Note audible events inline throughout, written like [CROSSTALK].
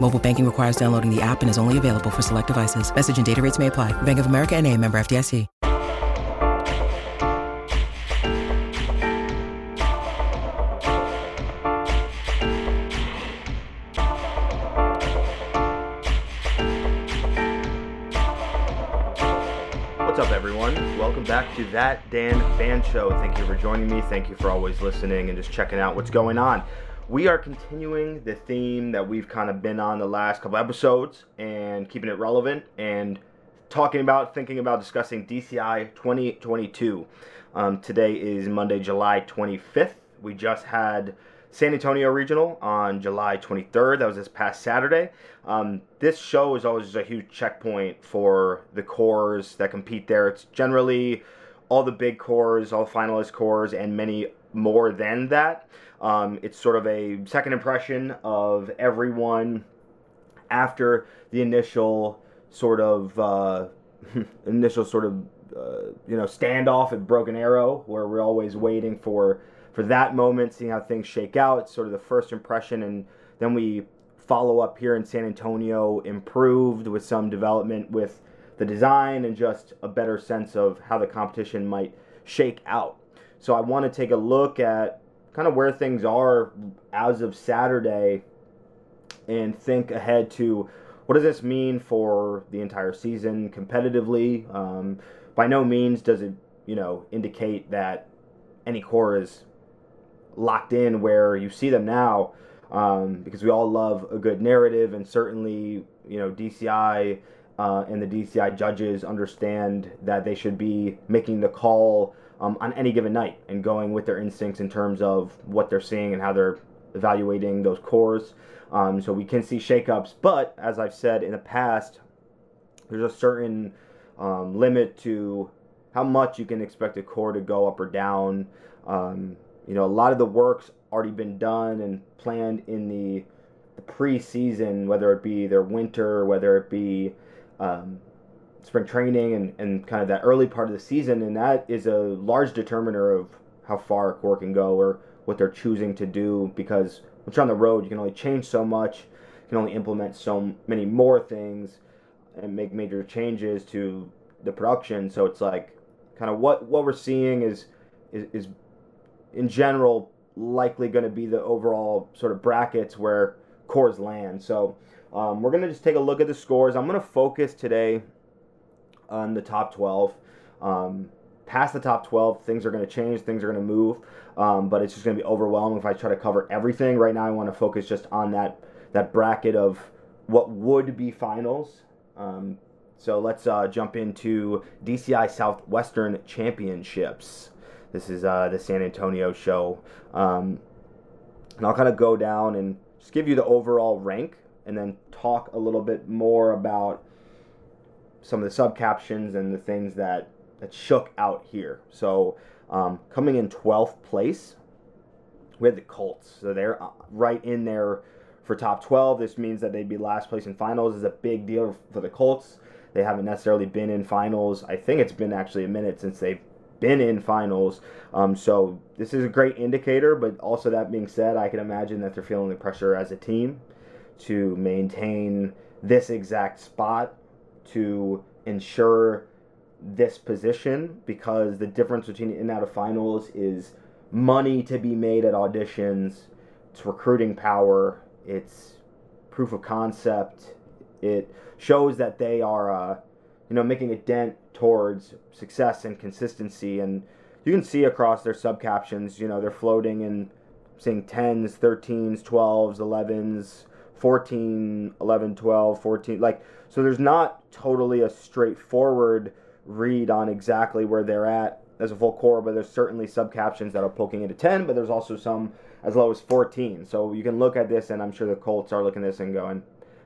Mobile banking requires downloading the app and is only available for select devices. Message and data rates may apply. Bank of America and a member FDIC. What's up, everyone? Welcome back to That Dan Fan Show. Thank you for joining me. Thank you for always listening and just checking out what's going on. We are continuing the theme that we've kind of been on the last couple episodes and keeping it relevant and talking about, thinking about, discussing DCI 2022. Um, today is Monday, July 25th. We just had San Antonio Regional on July 23rd. That was this past Saturday. Um, this show is always a huge checkpoint for the corps that compete there. It's generally all the big corps, all finalist corps, and many more than that. Um, it's sort of a second impression of everyone after the initial sort of uh, [LAUGHS] initial sort of uh, you know standoff at Broken Arrow, where we're always waiting for for that moment, seeing how things shake out. It's sort of the first impression, and then we follow up here in San Antonio, improved with some development with the design and just a better sense of how the competition might shake out. So I want to take a look at kind of where things are as of Saturday and think ahead to what does this mean for the entire season competitively. Um, by no means does it, you know, indicate that any corps is locked in where you see them now, um, because we all love a good narrative, and certainly, you know, DCI uh, and the DCI judges understand that they should be making the call um, on any given night and going with their instincts in terms of what they're seeing and how they're evaluating those corps. Um, so we can see shakeups, but as I've said in the past, there's a certain um, limit to how much you can expect a corps to go up or down. Um, you know, a lot of the work's already been done and planned in the, the preseason, whether it be their winter, whether it be um, spring training and, and kind of that early part of the season, and that is a large determiner of how far a corps can go or what they're choosing to do because once you're on the road, you can only change so much, you can only implement so many more things and make major changes to the production. So it's like kind of what what we're seeing is is, is in general likely going to be the overall sort of brackets where corps land. So um, we're going to just take a look at the scores. I'm going to focus today on the top 12. Um, past the top 12, things are going to change, things are going to move, um, but it's just going to be overwhelming if I try to cover everything. Right now, I want to focus just on that that bracket of what would be finals. Um, so let's uh, jump into DCI Southwestern Championships. This is uh, the San Antonio show. Um, and I'll kind of go down and just give you the overall rank and then talk a little bit more about some of the sub captions and the things that, that shook out here. So um, coming in 12th place, we had the Colts. So they're uh, right in there for top 12. This means that they'd be last place in finals. This is a big deal for the Colts. They haven't necessarily been in finals. I think it's been actually a minute since they've been in finals. Um, so this is a great indicator, but also that being said, I can imagine that they're feeling the pressure as a team to maintain this exact spot to ensure this position because the difference between in and out of finals is money to be made at auditions, it's recruiting power, it's proof of concept. It shows that they are, uh, you know, making a dent towards success and consistency. And you can see across their subcaptions, you know, they're floating and seeing 10s, 13s, 12s, 11s, 14, 11, 12, 14. Like, so there's not totally a straightforward read on exactly where they're at as a full corps, but there's certainly subcaptions that are poking into 10, but there's also some as low as 14. So you can look at this, and I'm sure the Colts are looking at this and going,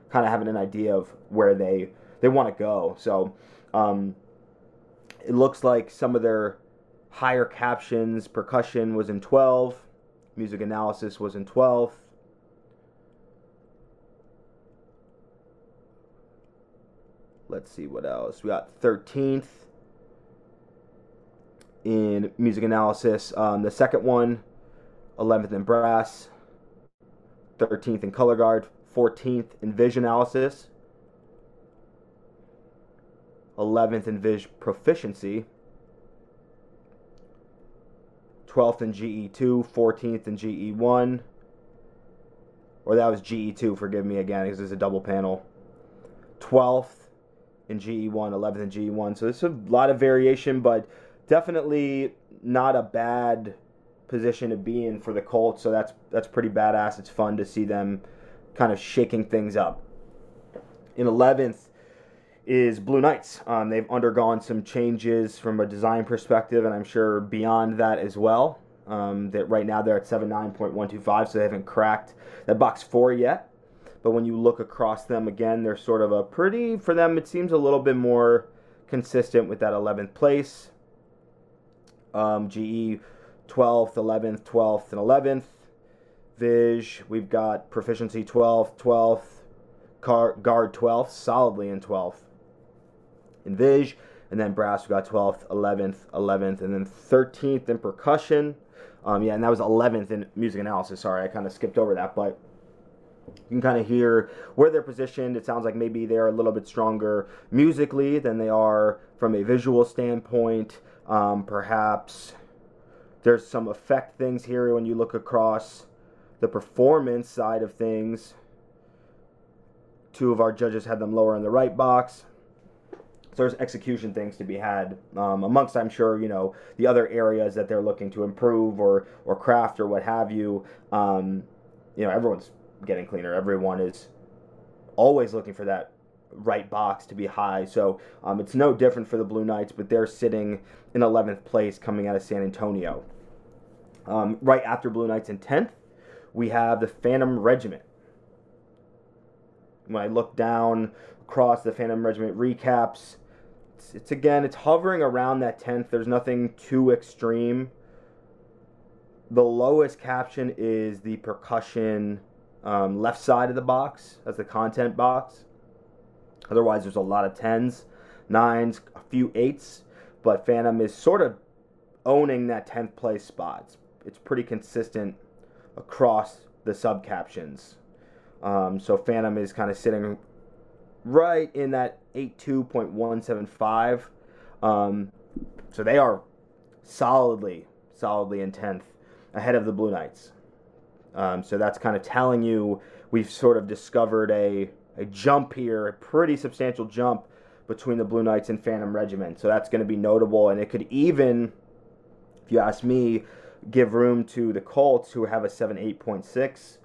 kind of having an idea of where they they want to go. So um, it looks like some of their higher captions, percussion was in 12, music analysis was in 12. Let's see what else. We got 13th in music analysis. Um, the second one, 11th in brass, 13th in color guard, 14th in vision analysis, 11th in Viz proficiency, 12th in GE2, 14th in GE1, or that was GE2, forgive me again, because it's a double panel. 12th in GE1, 11th in GE1. So there's a lot of variation, but definitely not a bad position to be in for the Colts. So that's that's pretty badass. It's fun to see them kind of shaking things up. In 11th is Blue Knights. Um, they've undergone some changes from a design perspective, and I'm sure beyond that as well. Um, that right now they're at 79.125, so they haven't cracked that box four yet. But when you look across them again, they're sort of a pretty, for them, it seems a little bit more consistent with that 11th place. Um, GE 12th, 11th, 12th, and 11th. Viz, we've got proficiency 12th, 12th, car, guard 12th, solidly in 12th. In Viz, and then brass, we got 12th, 11th, 11th, and then 13th in percussion. Um, yeah, and that was 11th in music analysis. Sorry, I kind of skipped over that, but you can kind of hear where they're positioned. It sounds like maybe they're a little bit stronger musically than they are from a visual standpoint. Um, perhaps there's some effect things here when you look across the performance side of things. Two of our judges had them lower in the right box. So there's execution things to be had um, amongst, I'm sure, you know, the other areas that they're looking to improve or or craft or what have you. Um, you know, everyone's getting cleaner. Everyone is always looking for that right box to be high. So um, it's no different for the Blue Knights, but they're sitting in 11th place coming out of San Antonio. Um, right after Blue Knights in 10th, we have the Phantom Regiment. When I look down across the Phantom Regiment recaps, it's, it's again, it's hovering around that 10th. There's nothing too extreme. The lowest caption is the percussion um, left side of the box as the content box. Otherwise, there's a lot of 10s, 9s, a few 8s, but Phantom is sort of owning that 10th place spot. It's, it's pretty consistent across the sub captions. Um, so Phantom is kind of sitting right in that 82.175. Um, so they are solidly, solidly in 10th ahead of the Blue Knights. Um, so that's kind of telling you we've sort of discovered a, a jump here, a pretty substantial jump between the Blue Knights and Phantom Regiment. So that's going to be notable, and it could even, if you ask me, give room to the Colts who have a 7 8.6.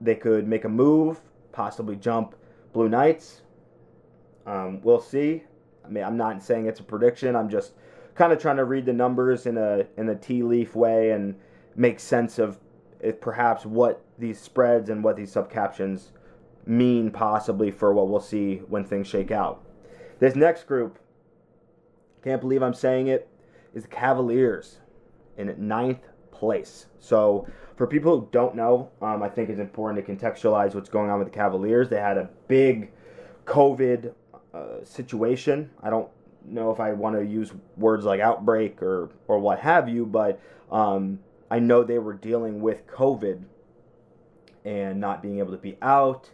They could make a move, possibly jump Blue Knights. Um, we'll see. I mean, I'm not saying it's a prediction. I'm just kind of trying to read the numbers in a in a tea leaf way and make sense of if perhaps what these spreads and what these subcaptions mean possibly for what we'll see when things shake out. This next group, can't believe I'm saying it, is the Cavaliers in ninth place. So, for people who don't know, um, I think it's important to contextualize what's going on with the Cavaliers. They had a big COVID uh, situation. I don't know if I want to use words like outbreak or, or what have you, but um, I know they were dealing with COVID and not being able to be out,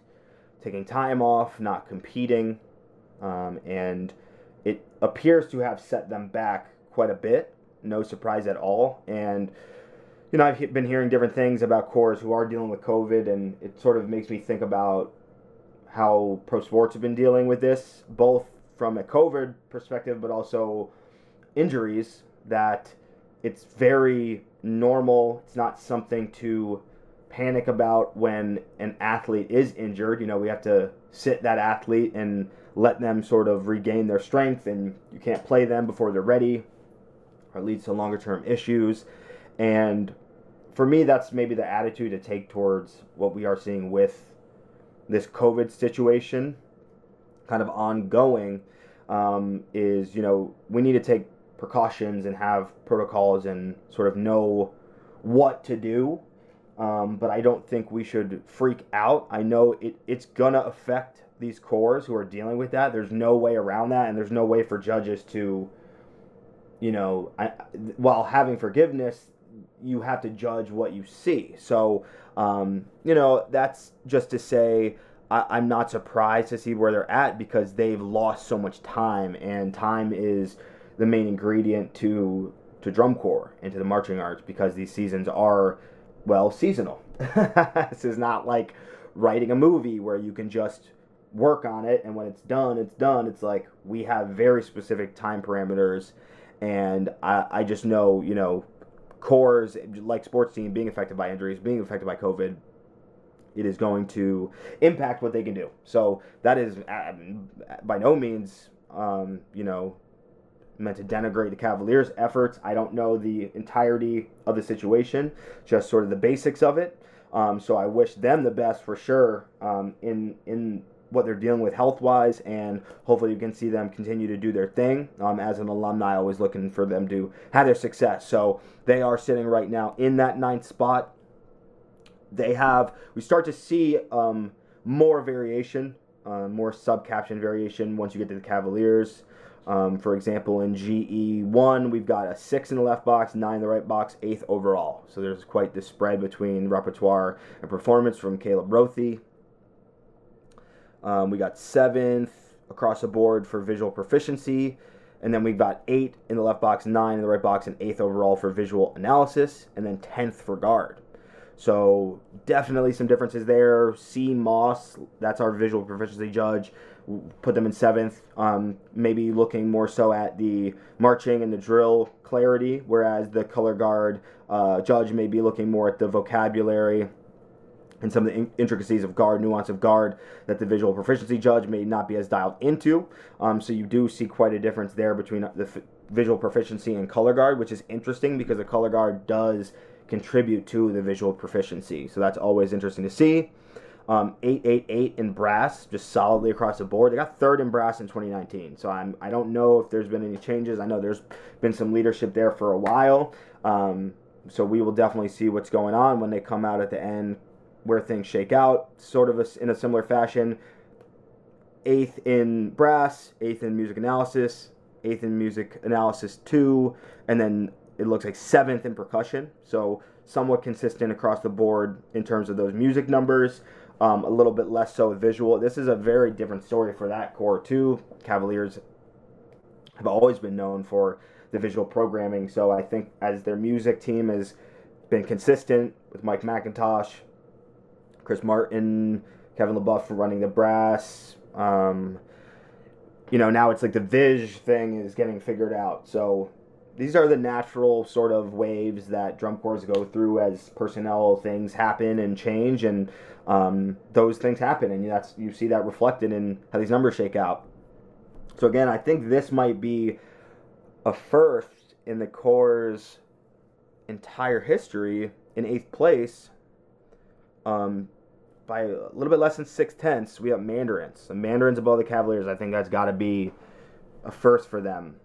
taking time off, not competing, um, and it appears to have set them back quite a bit. No surprise at all. And you know, I've been hearing different things about corps who are dealing with COVID, and it sort of makes me think about how pro sports have been dealing with this, both from a COVID perspective, but also injuries. That it's very normal. It's not something to panic about when an athlete is injured. You know, we have to sit that athlete and let them sort of regain their strength, and you can't play them before they're ready, or leads to longer term issues. And for me, that's maybe the attitude to take towards what we are seeing with this COVID situation, kind of ongoing. Um, is you know we need to take precautions and have protocols and sort of know what to do. Um, but I don't think we should freak out. I know it, it's gonna affect these corps who are dealing with that. There's no way around that, and there's no way for judges to, you know, I, while having forgiveness, you have to judge what you see. So, um, you know, that's just to say I, am not surprised to see where they're at because they've lost so much time, and time is the main ingredient to to drum corps and to the marching arts because these seasons are well seasonal. [LAUGHS] this is not like writing a movie where you can just work on it and when it's done, it's done. It's like we have very specific time parameters, and I, I just know you know corps like sports team being affected by injuries, being affected by COVID, it is going to impact what they can do. So that is uh, by no means, um, you know, meant to denigrate the Cavaliers' efforts. I don't know the entirety of the situation, just sort of the basics of it. Um, so I wish them the best for sure um, in in what they're dealing with health wise, and hopefully you can see them continue to do their thing. Um, as an alumni, always looking for them to have their success. So they are sitting right now in that ninth spot. They have we start to see um, more variation, uh, more sub caption variation once you get to the Cavaliers. Um, for example, in GE1, we've got a 6 in the left box, 9 in the right box, 8th overall. So there's quite the spread between repertoire and performance from Caleb Rothy. Um, we got seventh across the board for visual proficiency. And then we've got eight in the left box, nine in the right box, and eighth overall for visual analysis, and then 10th for guard. So definitely some differences there. C. Moss, that's our visual proficiency judge, put them in seventh. Um, maybe looking more so at the marching and the drill clarity, whereas the color guard uh, judge may be looking more at the vocabulary and some of the in- intricacies of guard, nuance of guard that the visual proficiency judge may not be as dialed into. Um, so you do see quite a difference there between the f- visual proficiency and color guard, which is interesting because the color guard does contribute to the visual proficiency. So that's always interesting to see. Um, 888 in brass, just solidly across the board. They got third in brass in 2019. So I'm, I don't know if there's been any changes. I know there's been some leadership there for a while. Um, so we will definitely see what's going on when they come out at the end where things shake out, sort of a, in a similar fashion. Eighth in brass, eighth in music analysis, eighth in music analysis two, and then it looks like seventh in percussion. So somewhat consistent across the board in terms of those music numbers. Um, a little bit less so with visual. This is a very different story for that corps too. Cavaliers have always been known for the visual programming. So I think as their music team has been consistent with Mike McIntosh, Chris Martin, Kevin LeBoeuf for running the brass. Um, you know, now it's like the Viz thing is getting figured out. So these are the natural sort of waves that drum corps go through as personnel things happen and change, and um, those things happen, and that's you see that reflected in how these numbers shake out. So again, I think this might be a first in the corps' entire history in eighth place. Um, by a little bit less than six tenths, we have Mandarins. The Mandarins above the Cavaliers, I think that's got to be a first for them.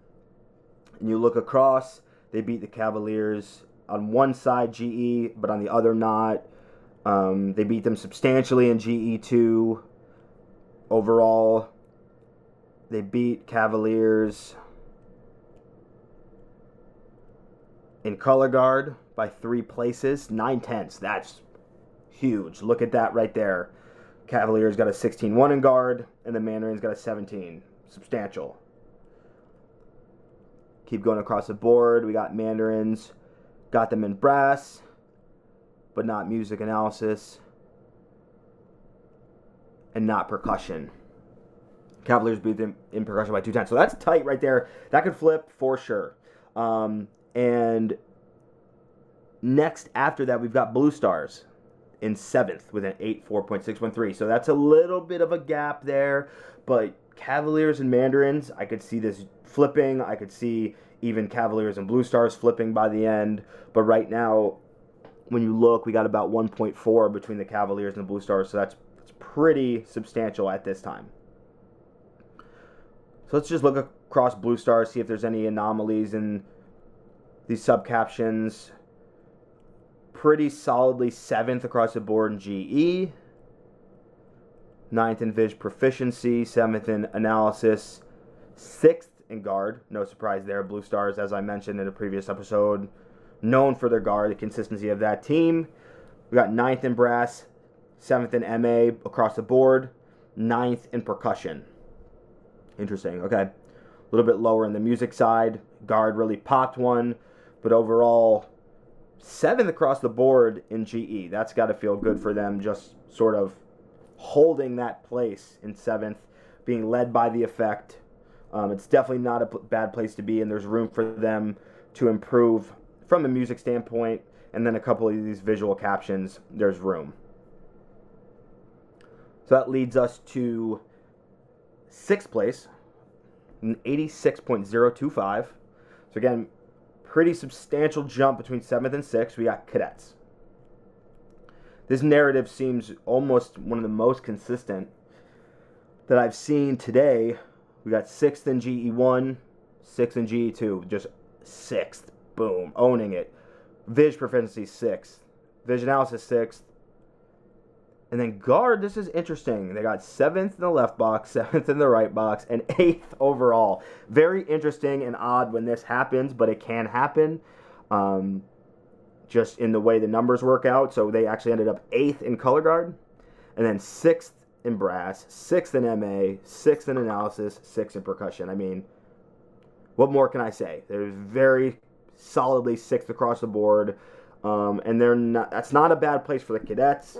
And you look across, they beat the Cavaliers on one side GE, but on the other not. Um, they beat them substantially in GE2. Overall, they beat Cavaliers in color guard by three places, nine tenths. That's huge. Look at that right there. Cavaliers got a 16-1 in guard, and the Mandarins got a 17. Substantial. Keep going across the board. We got Mandarins, got them in brass, but not music analysis, and not percussion. Cavaliers beat them in percussion by two times. So that's tight right there. That could flip for sure. Um, and next after that, we've got Blue Stars in seventh with an 84.613. So that's a little bit of a gap there, but Cavaliers and Mandarins, I could see this flipping. I could see even Cavaliers and Blue Stars flipping by the end. But right now, when you look, we got about 1.4 between the Cavaliers and the Blue Stars, so that's, that's pretty substantial at this time. So let's just look across Blue Stars, see if there's any anomalies in these sub captions. Pretty solidly seventh across the board in GE, ninth in Viz proficiency, seventh in analysis, sixth in guard. No surprise there. Blue Stars, as I mentioned in a previous episode, known for their guard, the consistency of that team. We got ninth in brass, seventh in MA across the board, ninth in percussion. Interesting. Okay. A little bit lower in the music side. Guard really popped one, but overall, seventh across the board in GE. That's got to feel good for them, just sort of holding that place in seventh, being led by the effect. Um, it's definitely not a p- bad place to be, and there's room for them to improve from a music standpoint. And then a couple of these visual captions, there's room. So that leads us to sixth place, 86.025. So again, pretty substantial jump between seventh and sixth. We got cadets. This narrative seems almost one of the most consistent that I've seen today. We got sixth in GE1, sixth in GE2, just sixth. Boom, owning it. Viz proficiency sixth, Vision analysis sixth, and then guard, this is interesting. They got seventh in the left box, [LAUGHS] seventh in the right box, and eighth overall. Very interesting and odd when this happens, but it can happen. Um, just in the way the numbers work out. So they actually ended up eighth in color guard, and then sixth in brass, sixth in MA, sixth in analysis, sixth in percussion. I mean, what more can I say? They're very solidly sixth across the board, um, and they're not. That's not a bad place for the cadets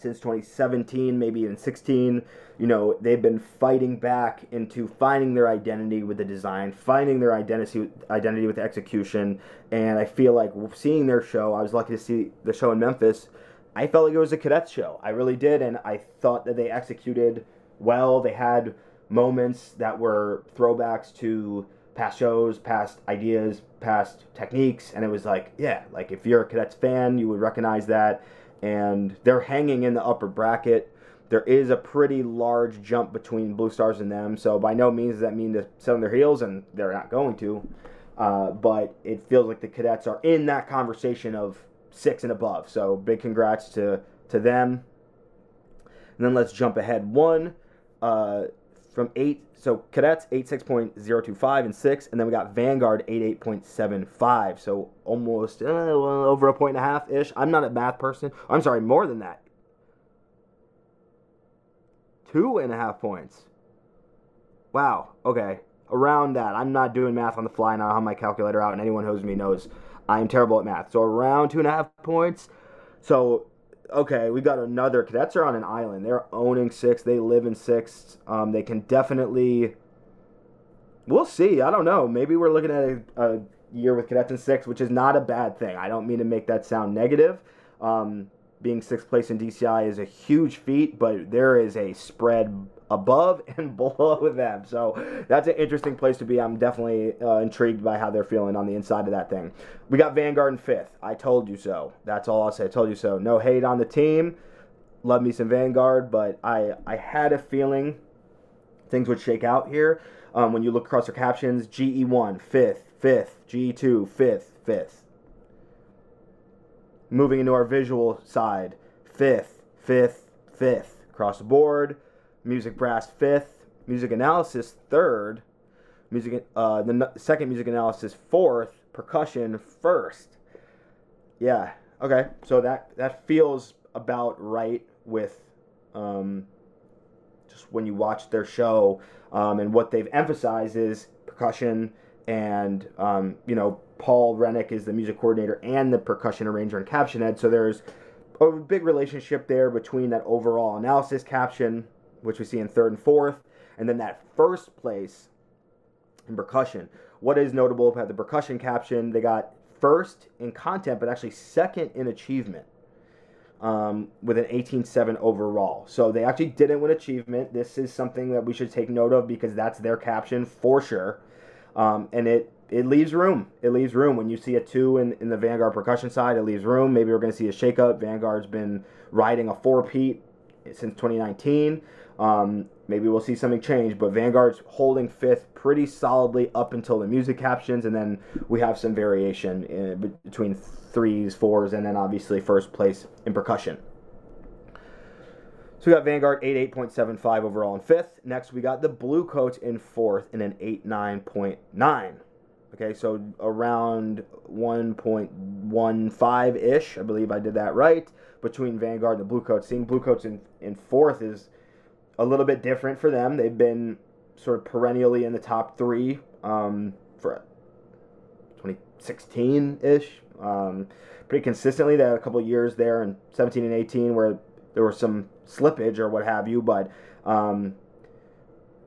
since 2017, maybe even 16. You know, they've been fighting back into finding their identity with the design, finding their identity identity with execution, and I feel like seeing their show. I was lucky to see the show in Memphis. I felt like it was a cadets show. I really did, and I thought that they executed well. They had moments that were throwbacks to past shows, past ideas, past techniques, and it was like, yeah, like if you're a cadets fan, you would recognize that and they're hanging in the upper bracket. There is a pretty large jump between Blue Stars and them, so by no means does that mean to sit on their heels, and they're not going to. Uh, but it feels like the cadets are in that conversation of six and above. So big congrats to to them. And then let's jump ahead one. Uh, from eight. So cadets eight six point zero two five and six, and then we got Vanguard eight eight point seven five. So almost uh, well, over a point and a half ish. I'm not a math person. I'm sorry, more than that. Two and a half points. Wow. Okay, around that. I'm not doing math on the fly now. I have my calculator out, and anyone who knows me knows I am terrible at math. So around two and a half points. So okay, we got another. Cadets are on an island. They're owning six. They live in six. Um, they can definitely. We'll see. I don't know. Maybe we're looking at a, a, year with cadets in six, which is not a bad thing. I don't mean to make that sound negative. Um, being sixth place in DCI is a huge feat, but there is a spread above [LAUGHS] and below them. So that's an interesting place to be. I'm definitely uh, intrigued by how they're feeling on the inside of that thing. We got Vanguard in fifth. I told you so. That's all I'll say. I told you so. No hate on the team. Love me some Vanguard, but I I had a feeling things would shake out here. Um, when you look across their captions, GE1 fifth, fifth, GE2 fifth, fifth. Moving into our visual side, fifth, fifth, fifth across the board music brass fifth, music analysis third, music uh, the second music analysis fourth, percussion first. Yeah. Okay. So that that feels about right with um, just when you watch their show um, and what they've emphasized is percussion and um, you know Paul Rennick is the music coordinator and the percussion arranger and caption. So there's a big relationship there between that overall analysis caption which we see in third and fourth, and then that first place in percussion. What is notable about the percussion caption? They got first in content, but actually second in achievement. um, with an 18-7 overall. So they actually didn't win achievement. This is something that we should take note of because that's their caption for sure. Um, and it it leaves room. It leaves room when you see a two in, in the Vanguard percussion side. It leaves room. Maybe we're going to see a shakeup. Vanguard's been riding a four-peat since 2019. Um, maybe we'll see something change, but Vanguard's holding fifth pretty solidly up until the music captions, and then we have some variation in, between threes, fours, and then obviously first place in percussion. So we got Vanguard 88.75 overall in fifth. Next, we got the Blue Coats in fourth in an 89.9. Okay, so around 1.15 ish. I believe I did that right between Vanguard and the Blue Coats. Seeing Blue Coats in, in fourth is a little bit different for them. They've been sort of perennially in the top three um, for 2016 ish. Um, pretty consistently. They had a couple years there in 17 and 18 where there was some slippage or what have you, but um,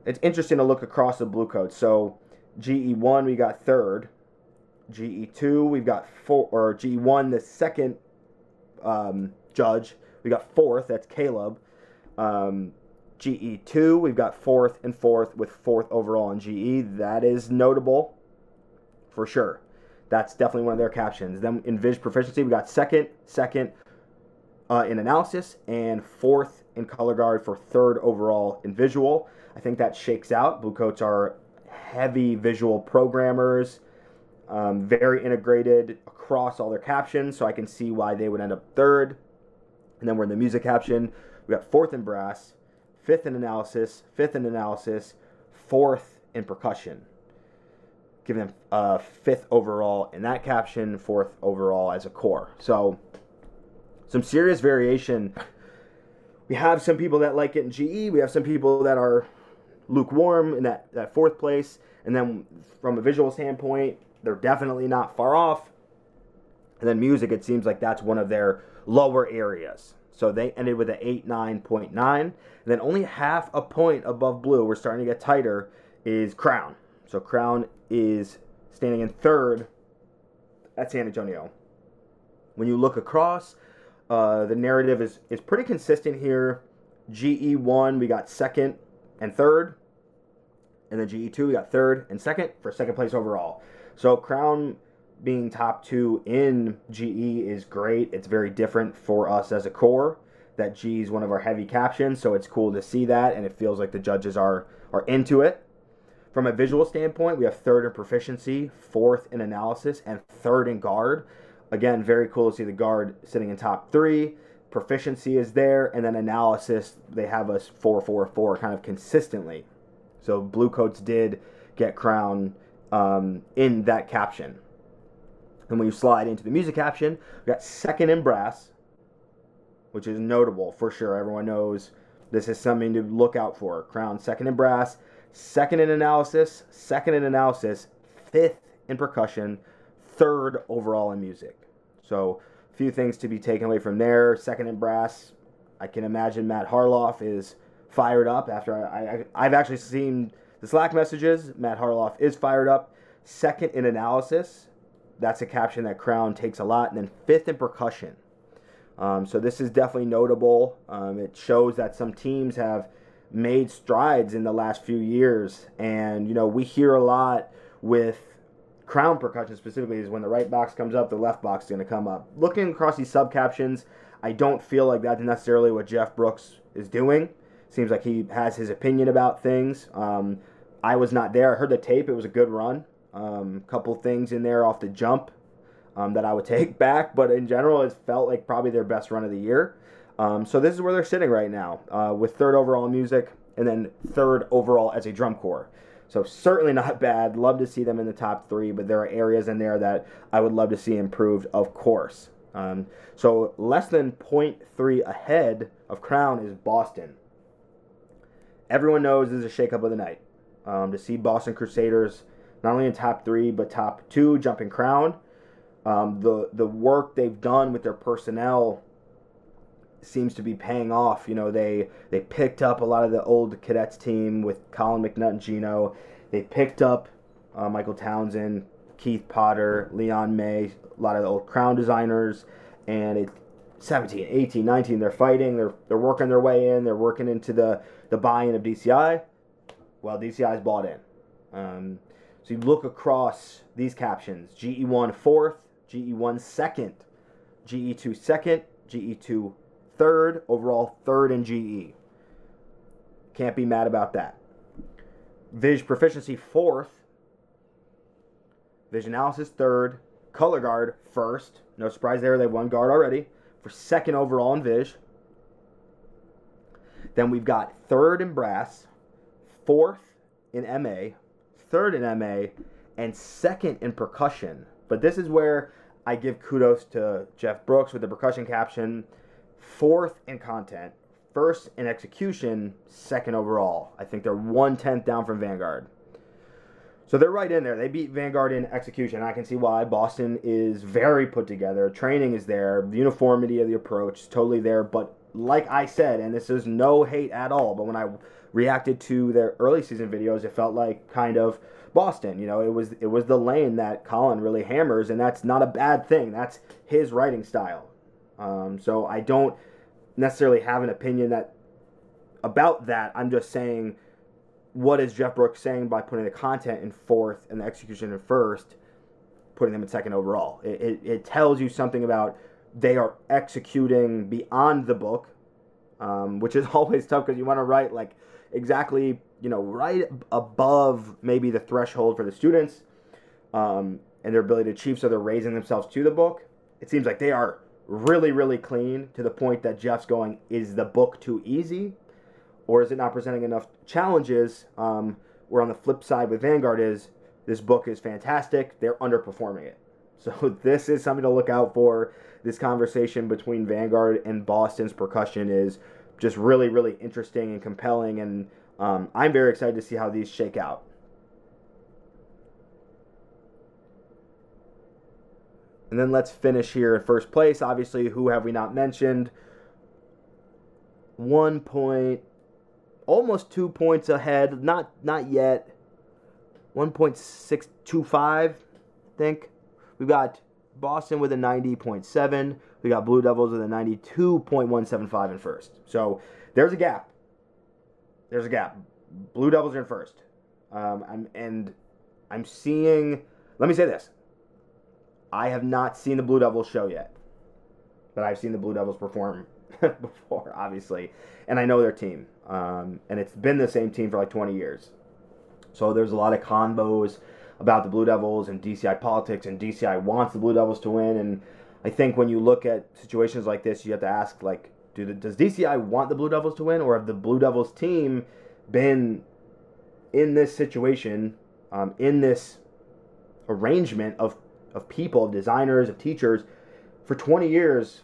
it's interesting to look across the blue coats. So GE1 we got third, GE2 we've got four, or GE1 the second um, judge we got fourth. That's Caleb. Um, GE2 we've got fourth and fourth with fourth overall in GE. That is notable for sure. That's definitely one of their captions. Then in Viz proficiency we got second, second uh, in analysis, and fourth in color guard for third overall in visual. I think that shakes out. Blue coats are heavy visual programmers, um, very integrated across all their captions, so I can see why they would end up third. And then we're in the music caption. We got fourth in brass, fifth in analysis, fifth in analysis, fourth in percussion. Giving them uh, fifth overall in that caption, fourth overall as a corps. So some serious variation. We have some people that like it in GE. We have some people that are lukewarm in that, that fourth place. And then from a visual standpoint, they're definitely not far off. And then music, it seems like that's one of their lower areas. So they ended with an 8 9.9. And then only half a point above blue, we're starting to get tighter, is Crown. So Crown is standing in third at San Antonio. When you look across, uh, the narrative is, is pretty consistent here. GE1, we got second and third. And then GE2, we got third and second for second place overall. So Crown being top two in GE is great. It's very different for us as a corps. That G is one of our heavy captions, so it's cool to see that, and it feels like the judges are are into it. From a visual standpoint, we have third in proficiency, fourth in analysis, and third in guard. Again, very cool to see the guard sitting in top three. Proficiency is there, and then analysis, they have us 4 4 4 kind of consistently. So Blue Coats did get crown um, in that caption. And when you slide into the music caption, we got second in brass, which is notable for sure. Everyone knows this is something to look out for. Crown second in brass, second in analysis, second in analysis, fifth in percussion, third overall in music. So a few things to be taken away from there. Second in brass, I can imagine Matt Harloff is fired up after I, I have actually seen the Slack messages. Matt Harloff is fired up. Second in analysis, that's a caption that Crown takes a lot, and then fifth in percussion. Um, so this is definitely notable. Um, it shows that some teams have made strides in the last few years, and you know we hear a lot with crown percussion specifically is when the right box comes up, the left box is going to come up. Looking across these sub captions, I don't feel like that's necessarily what Jeff Brooks is doing. Seems like he has his opinion about things. Um, I was not there. I heard the tape. It was a good run. Um, couple things in there off the jump um, that I would [LAUGHS] take back, but in general, it felt like probably their best run of the year. Um, so this is where they're sitting right now, uh, with third overall music and then third overall as a drum corps. So certainly [LAUGHS] not bad. Love to see them in the top three, but there are areas in there that I would love to see improved, of course. Um, so less than 0.3 ahead of Crown is Boston. Everyone knows this is a shakeup of the night. Um, to see Boston Crusaders not only in top three but top two, jumping Crown. Um, the the work they've done with their personnel seems to be paying off. You know, they they picked up a lot of the old cadets team with Colin McNutt and Gino. They picked up uh, Michael Townsend, Keith Potter, Leon May, a lot of the old crown designers, and it 17, 18, 19, they're fighting, they're, they're working their way in, they're working into the, the buy in of DCI. Well, DCI's bought in. Um, so you look across these captions GE1 fourth, GE1 second, GE2 second, GE2 third, overall third in GE. Can't be mad about that. Viz proficiency fourth, Vision analysis third, color guard first. No surprise there, they won guard already for second overall in Viz. Then we've got third in brass, fourth in MA, third in MA, and second in percussion. But this is where I give kudos to Jeff Brooks with the percussion caption. Fourth in content, first in execution, second overall. I think they're one tenth down from Vanguard. So they're right in there. They beat Vanguard in execution. I can see why. Boston is very put together. Training is there. The uniformity of the approach is totally there. But like I said, and this is no hate at all, but when I reacted to their early season videos, it felt like kind of Boston. You know, it was it was the lane that Colin really hammers, and that's not a bad thing. That's his writing style. Um, so I don't necessarily have an opinion that about that. I'm just saying what is Jeff Brooks saying by putting the content in fourth and the execution in first, putting them in second overall? It, it, it tells you something about they are executing beyond the book, um, which is [LAUGHS] always tough because you want to write like exactly, you know, right above maybe the threshold for the students um, and their ability to achieve. So they're raising themselves to the book. It seems like they are really, really clean to the point that Jeff's going, is the book too easy? or is it not presenting enough challenges? Um, where on the flip side with Vanguard is this book is fantastic, they're underperforming it. So [LAUGHS] this is something to look out for. This conversation between Vanguard and Boston's percussion is just really, really interesting and compelling, and um, I'm very excited to see how these shake out. And then let's finish here in first place. Obviously, who have we not mentioned? One point almost two points ahead. Not not yet. 1.625, I think. We've got Boston with a 90.7. We got Blue Devils with a 92.175 in first. So there's a gap. There's a gap. Blue Devils are in first. Um, I'm, and I'm seeing. Let me say this. I have not seen the Blue Devils show yet, but I've seen the Blue Devils perform [LAUGHS] before, obviously, and I know their team. Um, and it's been the same team for like 20 years. So there's a lot of combos about the Blue Devils and DCI politics, and DCI wants the Blue Devils to win. And I think when you look at situations like this, you have to ask like, do the, does DCI want the Blue Devils to win, or have the Blue Devils team been in this situation, um, in this arrangement of of people, of designers, of teachers, for 20 years?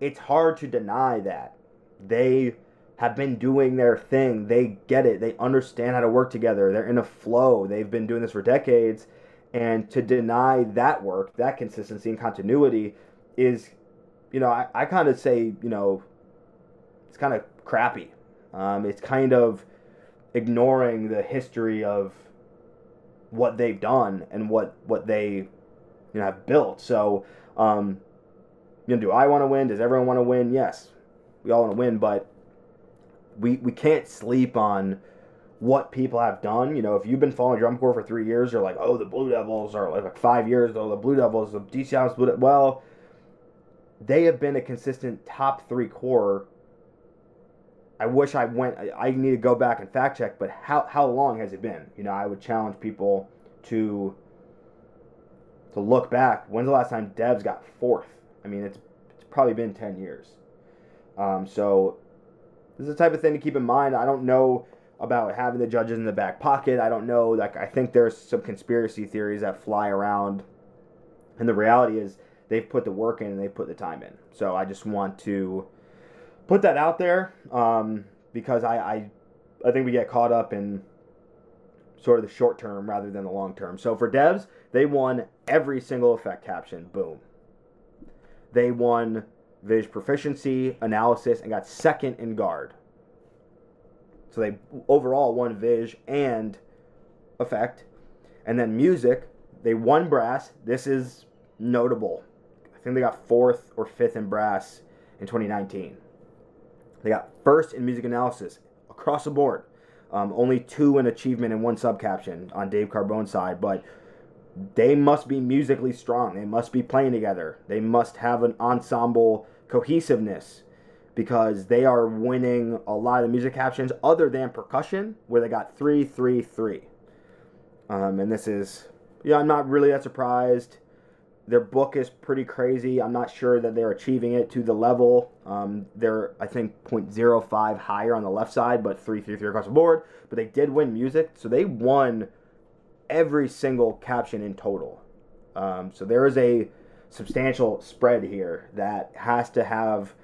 It's hard to deny that they have been doing their thing. They get it. They understand how to work together. They're in a flow. They've been doing this for decades. And to deny that work, that consistency and continuity is, you know, I, I kind of say, you know, it's kind of crappy. Um, it's kind of ignoring the history of what they've done and what, what they, you know, have built. So, um, you know, do I want to win? Does everyone want to win? Yes, we all want to win, but we we can't sleep on what people have done. You know, if you've been following drum corps for three years, you're like, oh, the Blue Devils are like five years. though. the Blue Devils, the DCI Blue. Well, they have been a consistent top three corps. I wish I went. I need to go back and fact check, but how how long has it been? You know, I would challenge people to to look back. When's the last time Devs got fourth? I mean, it's it's probably been ten years. Um, so this is the type of thing to keep in mind. I don't know about having the judges in the back pocket. I don't know. Like I think there's some conspiracy theories that fly around, and the reality is they've put the work in and they've put the time in. So I just want to put that out there um, because I, I I think we get caught up in sort of the short term rather than the long term. So for devs, they won every single effect caption. Boom. They won Viz proficiency, analysis, and got second in guard. So they overall won Viz and effect. And then music, they won brass. This is notable. I think they got fourth or fifth in brass in 2019. They got first in music analysis across the board. Um, only two in achievement and one subcaption on Dave Carbone's side, but they must be musically strong. They must be playing together. They must have an ensemble cohesiveness because they are winning a lot of the music captions other than percussion, where they got three, three, three. Um, and this is, yeah, I'm not really that surprised. Their book is pretty crazy. I'm not sure that they're achieving it to the level. Um, they're, I think, 0.05 higher on the left side, but 3 3 3 across the board. But they did win music, so they won every single caption in total. Um, so there is a substantial spread here that has to have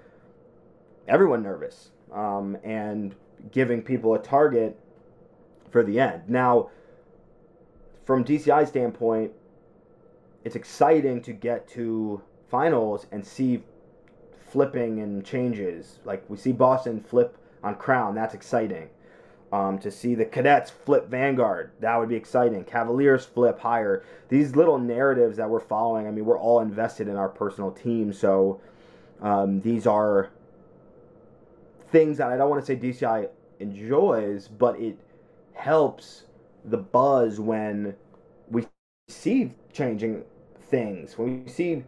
everyone nervous um, and giving people a target for the end. Now, from DCI standpoint, it's exciting to get to finals and see flipping and changes. Like we see Boston flip on Crown, that's exciting. Um, to see the cadets flip Vanguard, that would be exciting. Cavaliers flip higher. These little narratives that we're following, I mean, we're all invested in our personal team, so um, these are things that I don't want to say DCI enjoys, but it helps the buzz when we see changing things, when we see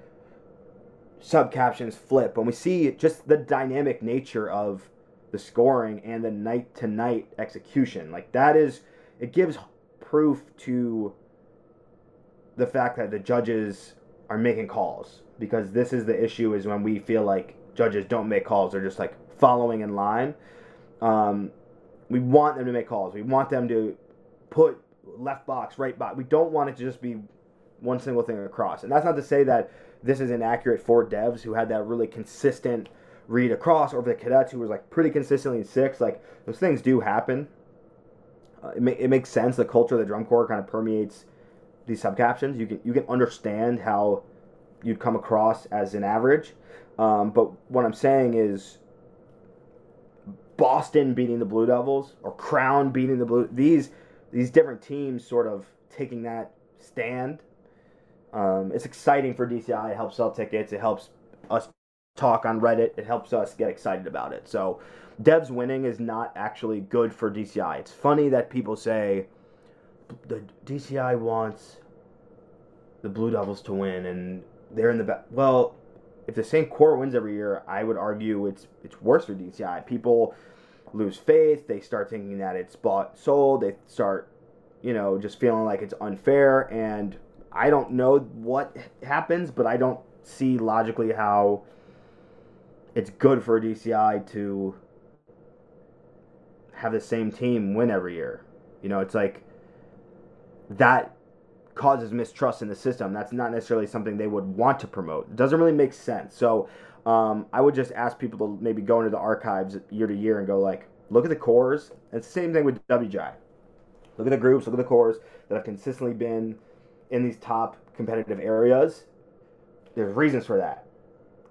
sub captions flip, when we see just the dynamic nature of the scoring and the night to night execution. Like that is, it gives proof to the fact that the judges are making calls because this is the issue is when we feel like judges don't make calls they're just like following in line um, we want them to make calls we want them to put left box right box we don't want it to just be one single thing across and that's not to say that this is inaccurate for devs who had that really consistent read across, or the cadets who was like pretty consistently in six. Like those things do happen. Uh, it, ma- it makes sense. The culture of the drum corps kind of permeates these subcaptions. You can you can understand how you'd come across as an average. Um, but what I'm saying is Boston beating the Blue Devils or Crown beating the Blue these these different teams sort of taking that stand. Um, it's exciting for DCI. It helps sell tickets. It helps us talk on Reddit. It helps us get excited about it. So, Devs winning is not actually good for DCI. It's funny that people say the DCI wants the Blue Devils to win and they're in the back. Well, if the same corps wins every year, I would argue it's it's worse for DCI. People lose faith. They start thinking that it's bought sold. They start, you know, just feeling like it's unfair. And I don't know what happens, but I don't see logically how it's good for DCI to have the same team win every year. You know, it's like that causes mistrust in the system. That's not necessarily something they would want to promote. It doesn't really make sense. So um, I would just ask people to maybe go into the archives year to year and go like, look at the corps. It's the same thing with WGI. Look at the groups, look at the corps that have consistently been in these top competitive areas. There's reasons for that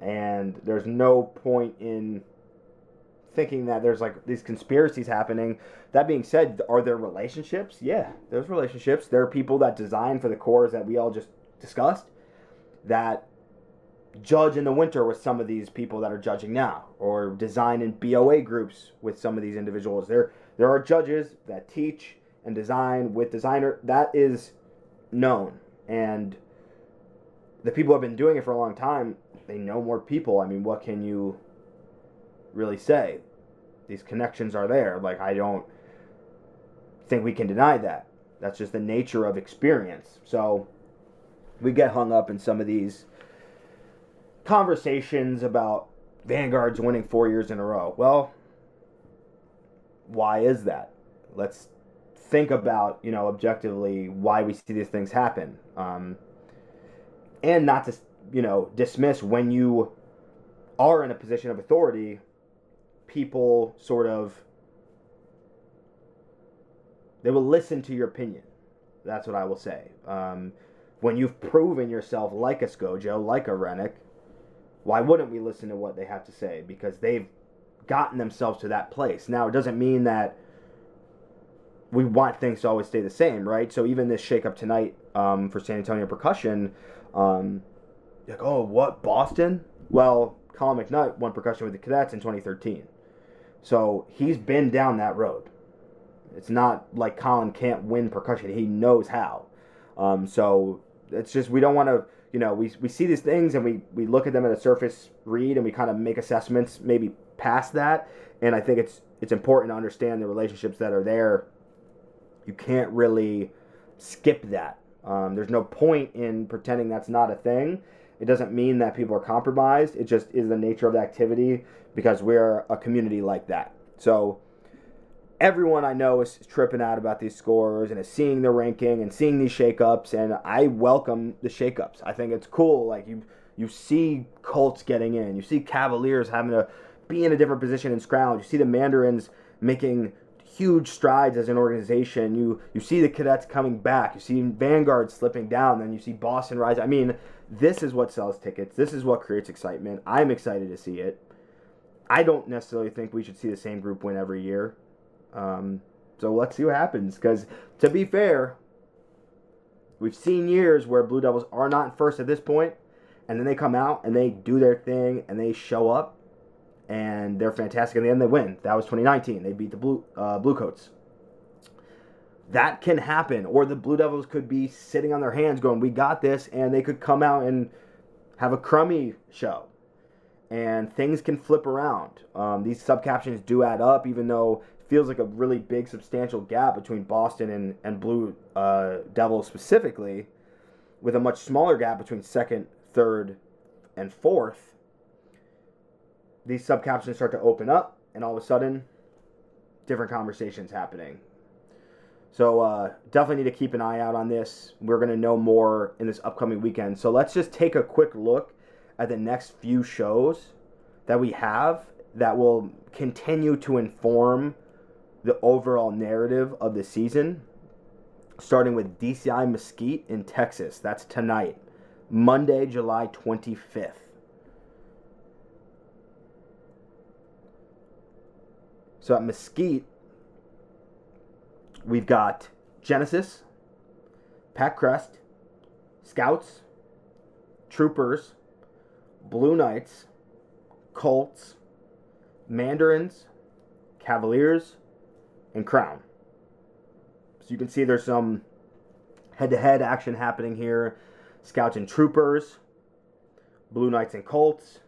and there's no point in thinking that there's like these conspiracies happening. That being said, are there relationships? Yeah, there's relationships. There are people that design for the corps that we all just discussed that judge in the winter with some of these people that are judging now, or design in BOA groups with some of these individuals. There, there are judges that teach and design with designer. That is known, and the people have been doing it for a long time they know more people. I mean, what can you really say? These connections are there. Like, I don't think we can deny that. That's just the nature of experience. So, we get hung up in some of these conversations about Vanguard's winning four years in a row. Well, why is that? Let's think about, you know, objectively why we see these things happen. Um, and not to you know, dismiss when you are in a position of authority, people sort of they will listen to your opinion. That's what I will say. Um, when you've proven yourself like a Scojo, like a Rennick, why wouldn't we listen to what they have to say? Because they've gotten themselves to that place. Now, it doesn't mean that we want things to always stay the same, right? So even this shakeup tonight um, for San Antonio percussion, um, like, oh, what Boston? Well, Colin McNutt won percussion with the Cadets in 2013, so he's been down that road. It's not like Colin can't win percussion; he knows how. Um, so it's just we don't want to, you know, we, we see these things and we we look at them at a surface read and we kind of make assessments maybe past that. And I think it's it's important to understand the relationships that are there. You can't really skip that. Um, there's no point in pretending that's not a thing. It doesn't mean that people are compromised. It just is the nature of the activity because we're a community like that. So everyone I know is tripping out about these scores and is seeing the ranking and seeing these shakeups, and I welcome the shakeups. I think it's cool. Like you, you see Colts getting in, you see Cavaliers having to be in a different position in scrounge. You see the Mandarins making huge strides as an organization. You you see the cadets coming back. You see Vanguard slipping down. Then you see Boston rise. I mean, this is what sells tickets. This is what creates excitement. I'm excited to see it. I don't necessarily think we should see the same group win every year. Um, so let's see what happens. Because to be fair, we've seen years where Blue Devils are not first at this point, and then they come out and they do their thing and they show up, and they're fantastic. In the end, they win. That was 2019. They beat the Blue uh, Bluecoats. That can happen, or the Blue Devils could be sitting on their hands, going, "We got this," and they could come out and have a crummy show and things can flip around. Um, these subcaptions do add up, even though it feels like a really big, substantial gap between Boston and, and Blue uh, Devils specifically, with a much smaller gap between second, third, and fourth. These subcaptions start to open up, and all of a sudden, different conversations happening. So uh, definitely need to keep an eye out on this. We're going to know more in this upcoming weekend. So let's just take a quick look at the next few shows that we have that will continue to inform the overall narrative of the season, starting with DCI Mesquite in Texas. That's tonight, Monday, July 25th. So at Mesquite, we've got Genesis, Pac Crest, Scouts, Troopers, Blue Knights, Colts, Mandarins, Cavaliers, and Crown. So you can see there's some head-to-head action happening here. Scouts and Troopers, Blue Knights and Colts,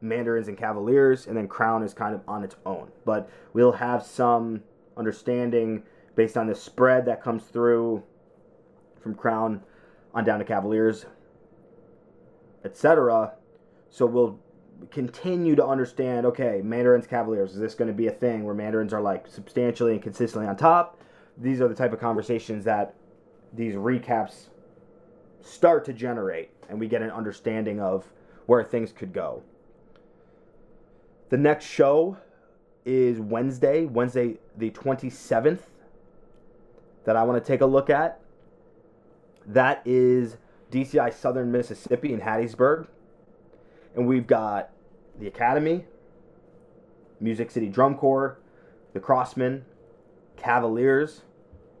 Mandarins and Cavaliers, and then Crown is kind of on its own. But we'll have some understanding based on the spread that comes through from Crown on down to Cavaliers, etc. So we'll continue to understand okay, Mandarins Cavaliers, is this going to be a thing where Mandarins are like substantially and consistently on top? These are the type of conversations that these recaps start to generate, and we get an understanding of where things could go. The next show is Wednesday, Wednesday the 27th, that I want to take a look at. That is DCI Southern Mississippi in Hattiesburg. And we've got the Academy, Music City Drum Corps, the Crossmen, Cavaliers,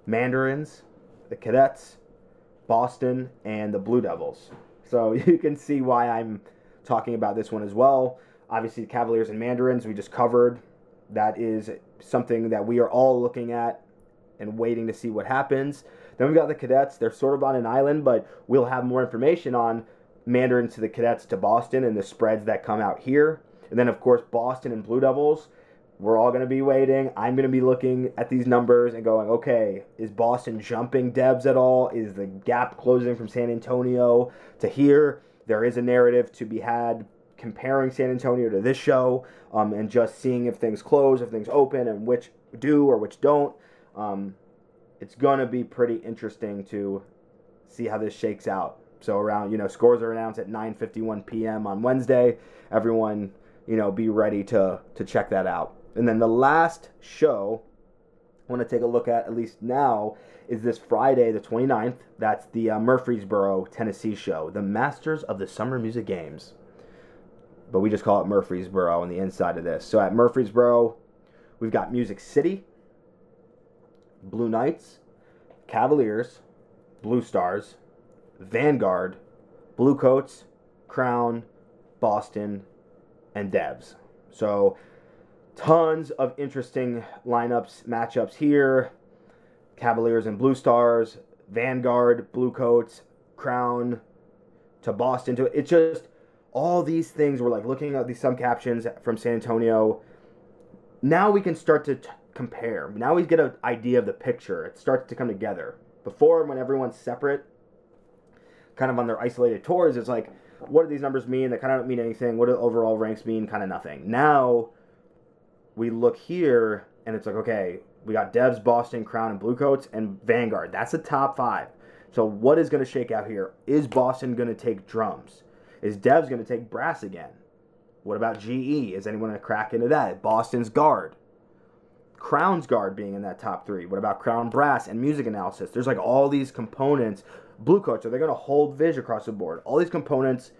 Mandarins, the Cadets, Boston, and the Blue Devils. So [LAUGHS] you can see why I'm talking about this one as well. Obviously, the Cavaliers and Mandarins we just covered. That is something that we are all looking at and waiting to see what happens. Then we've got the Cadets. They're sort of on an island, but we'll have more information on Mandarins to the Cadets to Boston and the spreads that come out here. And then, of course, Boston and Blue Devils. We're all going to be waiting. I'm going to be looking at these numbers and going, okay, is Boston jumping Devs at all? Is the gap closing from San Antonio to here? There is a narrative to be had comparing San Antonio to this show um, and just seeing if things close, if things open, and which do or which don't. Um, it's going to be pretty interesting to see how this shakes out. So around, you know, scores are announced at 9:51 p.m. on Wednesday. Everyone, you know, be ready to to check that out. And then the last show I want to take a look at at least now is this Friday the 29th. That's the uh, Murfreesboro, Tennessee show, the Masters of the Summer Music Games. But we just call it Murfreesboro on the inside of this. So at Murfreesboro, we've got Music City, Blue Knights, Cavaliers, Blue Stars, Vanguard, Bluecoats, Crown, Boston, and Devs. So tons of interesting lineups, matchups here. Cavaliers and Blue Stars, Vanguard, Bluecoats, Crown to Boston to it's just all these things we're like looking at these some captions from San Antonio. Now we can start to t- compare. Now we get an idea of the picture. It starts to come together. Before when everyone's separate, kind of on their isolated tours, it's like what do these numbers mean? They kind of don't mean anything. What do overall ranks mean? Kind of nothing. Now we look here and it's like, okay, we got Devs, Boston, Crown, and Bluecoats, and Vanguard. That's the top five. So what is going to shake out here? Is Boston going to take drums? Is Devs going to take brass again? What about GE? Is anyone going to crack into that? Boston's guard. Crown's guard being in that top three. What about Crown Brass and music analysis? There's like all these components. Blue coats, are they going to hold Viz across the board? All these components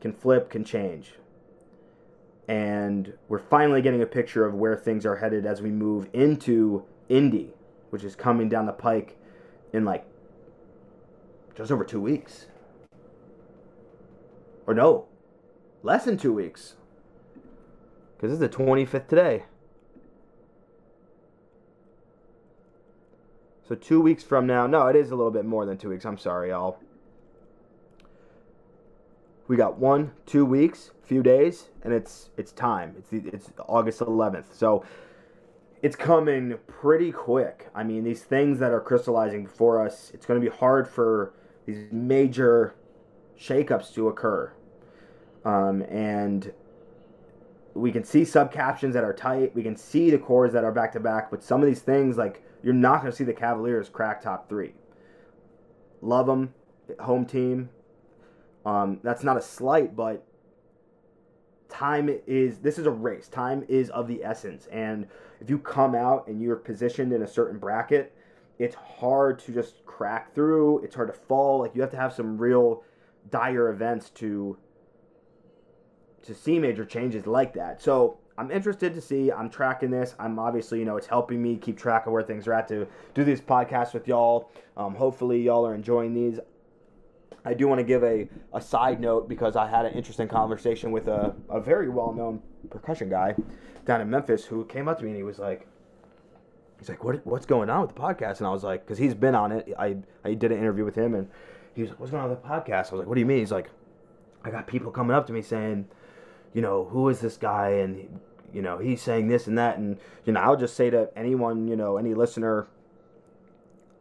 can flip, can change and we're finally getting a picture of where things are headed as we move into Indy, which is coming down the pike in like just over two weeks. Or no, less than two weeks. Because it's the 25th today. So two weeks from now, no, it is a little bit more than two weeks. I'm sorry, y'all. We got one, two weeks few days, and it's it's time. It's the, it's August 11th, so it's coming pretty quick. I mean, these things that are crystallizing before us, it's going to be hard for these major shakeups to occur, um, and we can see sub captions that are tight. We can see the corps that are back to back, but some of these things, like you're not going to see the Cavaliers crack top three. Love them, home team. Um, that's not a slight, but time is this is a race. Time is of the essence. And if you come out and you're positioned in a certain bracket, it's hard to just crack through. It's hard to fall. Like you have to have some real dire events to to see major changes like that. So I'm interested to see. I'm tracking this. I'm obviously, you know, it's helping me keep track of where things are at to do these podcasts with y'all. Um, hopefully, y'all are enjoying these. I do want to give a, a side note because I had an interesting conversation with a, a very well known percussion guy down in Memphis who came up to me and he was like, he's like, what, what's going on with the podcast? And I was like, because he's been on it. I, I did an interview with him and he was like, what's going on with the podcast? I was like, what do you mean? He's like, I got people coming up to me saying, you know, who is this guy? And, you know, he's saying this and that. And, you know, I'll just say to anyone, you know, any listener,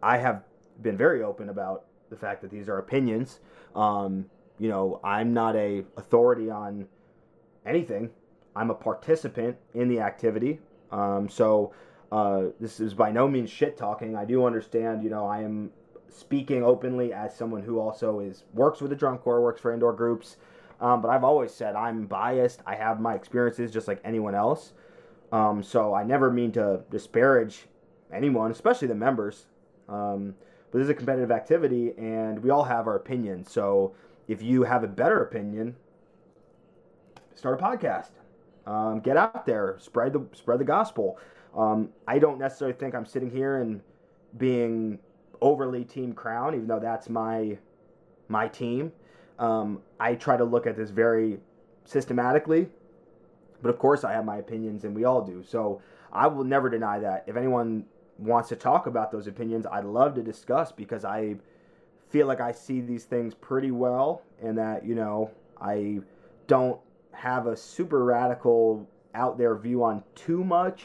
I have been very open about the fact that these are opinions. Um, you know, I'm not a authority on anything. I'm a participant in the activity. Um, so uh, this is by no means shit talking. I do understand. You know, I am speaking openly as someone who also is works with the drum corps, works for indoor groups. Um, but I've always said I'm biased. I have my experiences just like anyone else. Um, so I never mean to disparage anyone, especially the members. Um, but this is a competitive activity, and we all have our opinions. So if you have a better opinion, start a podcast. Um, get out there, spread the spread the gospel. Um, I don't necessarily think I'm sitting here and being overly team crown, even though that's my my team. Um, I try to look at this very systematically, but of course I have my opinions, and we all do. So I will never deny that. If anyone wants to talk about those opinions, I'd love to discuss because I feel like I see these things pretty well and that, you know, I don't have a super radical out there view on too much.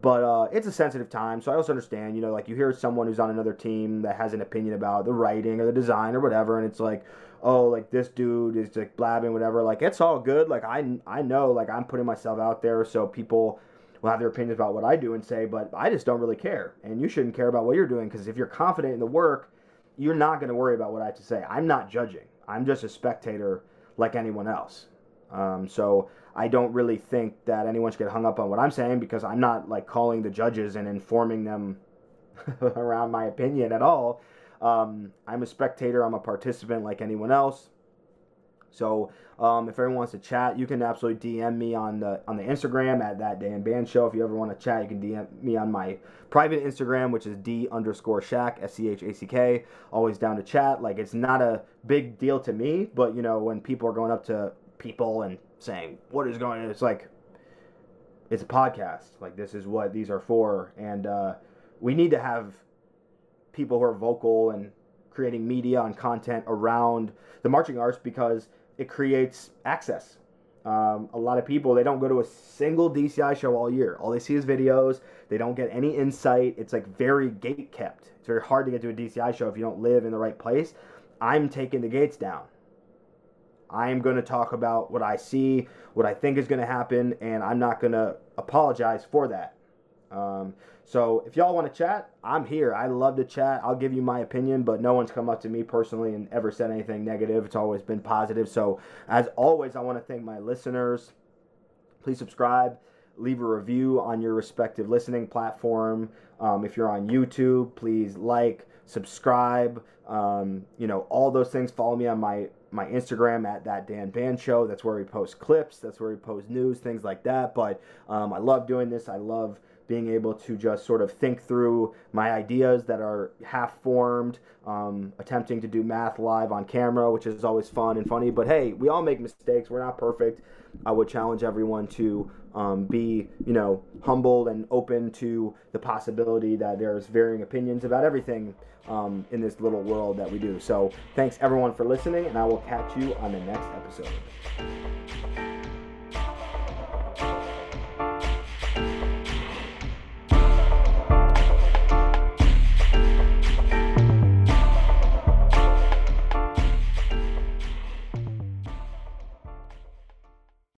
But uh, it's a sensitive time, so I also understand. You know, like you hear someone who's on another team that has an opinion about the writing or the design or whatever, and it's like, oh, like this dude is like blabbing whatever. Like it's all good. Like I I know like I'm putting myself out there, so people will have their opinions about what I do and say, but I just don't really care. And you shouldn't care about what you're doing because if you're confident in the work, you're not going to worry about what I have to say. I'm not judging. I'm just a spectator like anyone else. Um, so I don't really think that anyone should get hung up on what I'm saying because I'm not like calling the judges and informing them [LAUGHS] around my opinion at all. Um, I'm a spectator. I'm a participant like anyone else. So um, if everyone wants to chat, you can absolutely DM me on the on the Instagram at that Dan Band Show. If you ever want to chat, you can DM me on my private Instagram, which is D underscore Shack S C H A C K. Always down to chat. Like it's not a big deal to me, but you know when people are going up to people and saying what is going on, it's like it's a podcast. Like this is what these are for, and uh, we need to have people who are vocal and creating media and content around the marching arts because it creates access. Um, a lot of people they don't go to a single DCI show all year. All they see is videos. They don't get any insight. It's like very gate kept. It's very hard to get to a DCI show if you don't live in the right place. I'm taking the gates down. I am going to talk about what I see, what I think is going to happen, and I'm not going to apologize for that. Um, so if y'all want to chat, I'm here. I love to chat. I'll give you my opinion, but no one's come up to me personally and ever said anything negative. It's always been positive. So as always, I want to thank my listeners. Please subscribe, leave a review on your respective listening platform. Um, if you're on YouTube, please like, subscribe. Um, you know all those things. Follow me on my my Instagram at that Dan Band Show. That's where we post clips. That's where we post news, things like that. But um, I love doing this. I love being able to just sort of think through my ideas that are half formed, um, attempting to do math live on camera, which is always fun and funny. But hey, we all make mistakes. We're not perfect. I would challenge everyone to um, be, you know, humbled and open to the possibility that there's varying opinions about everything um, in this little world that we do. So thanks everyone for listening, and I will catch you on the next episode.